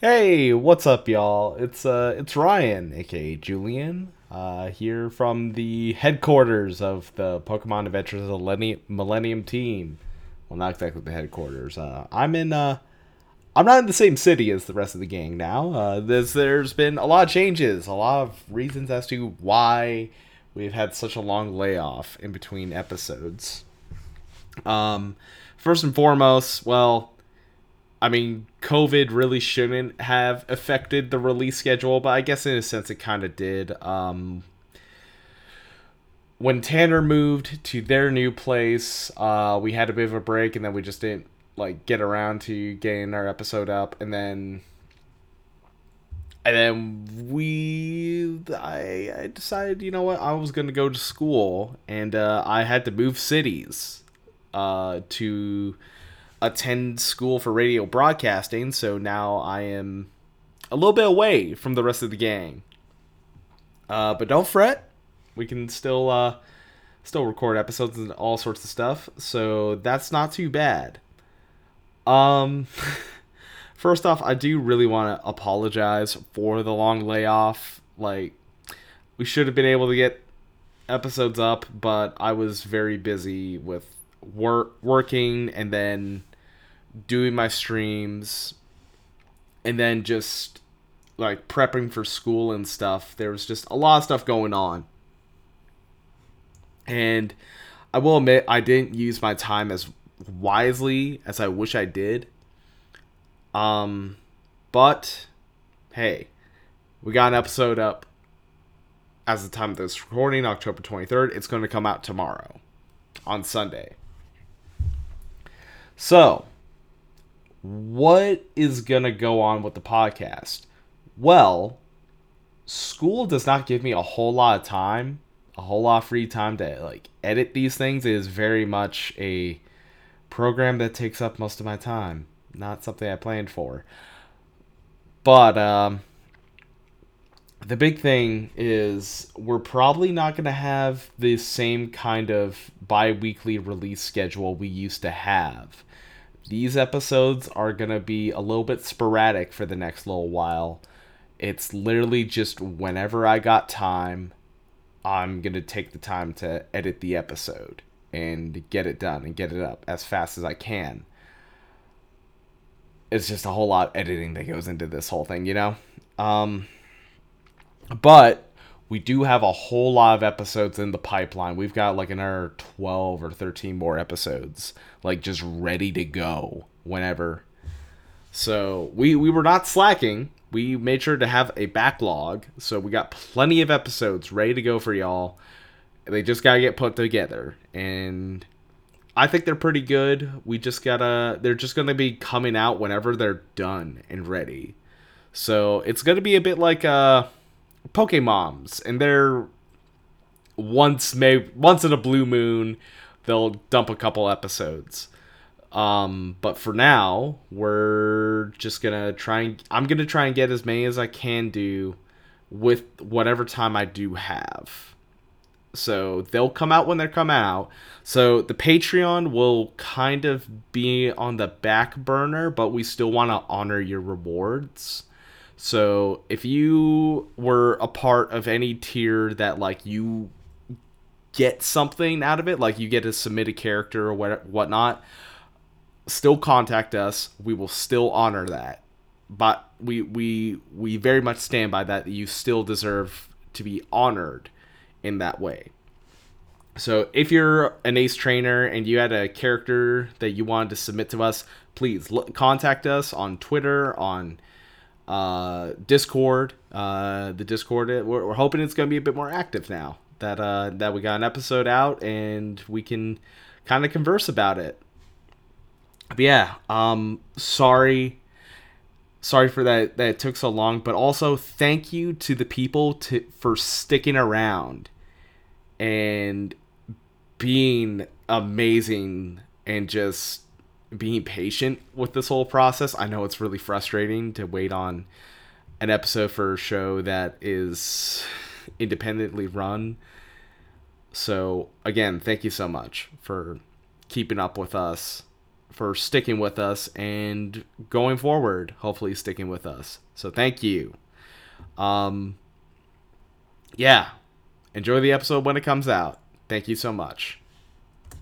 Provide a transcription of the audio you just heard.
Hey, what's up, y'all? It's uh, it's Ryan, aka Julian, uh, here from the headquarters of the Pokemon Adventures of the Millennium, Millennium Team. Well, not exactly the headquarters. Uh, I'm in uh, I'm not in the same city as the rest of the gang now. Uh, there's there's been a lot of changes, a lot of reasons as to why we've had such a long layoff in between episodes. Um, first and foremost, well I mean, COVID really shouldn't have affected the release schedule, but I guess in a sense it kind of did. Um, when Tanner moved to their new place, uh, we had a bit of a break, and then we just didn't like get around to getting our episode up, and then and then we I, I decided you know what I was gonna go to school, and uh, I had to move cities uh, to attend school for radio broadcasting, so now I am a little bit away from the rest of the gang. Uh, but don't fret, we can still uh, still record episodes and all sorts of stuff, so that's not too bad. Um, first off, I do really want to apologize for the long layoff. Like, we should have been able to get episodes up, but I was very busy with work working and then doing my streams and then just like prepping for school and stuff. There was just a lot of stuff going on. And I will admit I didn't use my time as wisely as I wish I did. Um but hey, we got an episode up as the time of this recording, October 23rd. It's going to come out tomorrow on Sunday. So, what is going to go on with the podcast? Well, school does not give me a whole lot of time, a whole lot of free time to like edit these things. It is very much a program that takes up most of my time. Not something I planned for. But um the big thing is we're probably not going to have the same kind of bi-weekly release schedule we used to have these episodes are going to be a little bit sporadic for the next little while. It's literally just whenever I got time, I'm going to take the time to edit the episode and get it done and get it up as fast as I can. It's just a whole lot of editing that goes into this whole thing, you know? Um, but we do have a whole lot of episodes in the pipeline. We've got like another 12 or 13 more episodes, like just ready to go whenever. So we, we were not slacking. We made sure to have a backlog. So we got plenty of episodes ready to go for y'all. They just got to get put together. And I think they're pretty good. We just gotta, they're just gonna be coming out whenever they're done and ready. So it's gonna be a bit like, uh, Pokemoms, and they're once may once in a blue moon they'll dump a couple episodes. Um, but for now, we're just gonna try and I'm gonna try and get as many as I can do with whatever time I do have. So they'll come out when they come out. So the Patreon will kind of be on the back burner, but we still want to honor your rewards. So if you were a part of any tier that like you get something out of it, like you get to submit a character or what whatnot, still contact us. We will still honor that. But we we we very much stand by that. You still deserve to be honored in that way. So if you're an ace trainer and you had a character that you wanted to submit to us, please l- contact us on Twitter, on uh, Discord. Uh, the Discord, we're, we're hoping it's going to be a bit more active now that uh, that we got an episode out and we can kind of converse about it. But yeah, um, sorry, sorry for that that it took so long, but also thank you to the people to for sticking around and being amazing and just being patient with this whole process. I know it's really frustrating to wait on an episode for a show that is independently run. So, again, thank you so much for keeping up with us for sticking with us and going forward, hopefully sticking with us. So thank you. Um, yeah, enjoy the episode when it comes out. Thank you so much.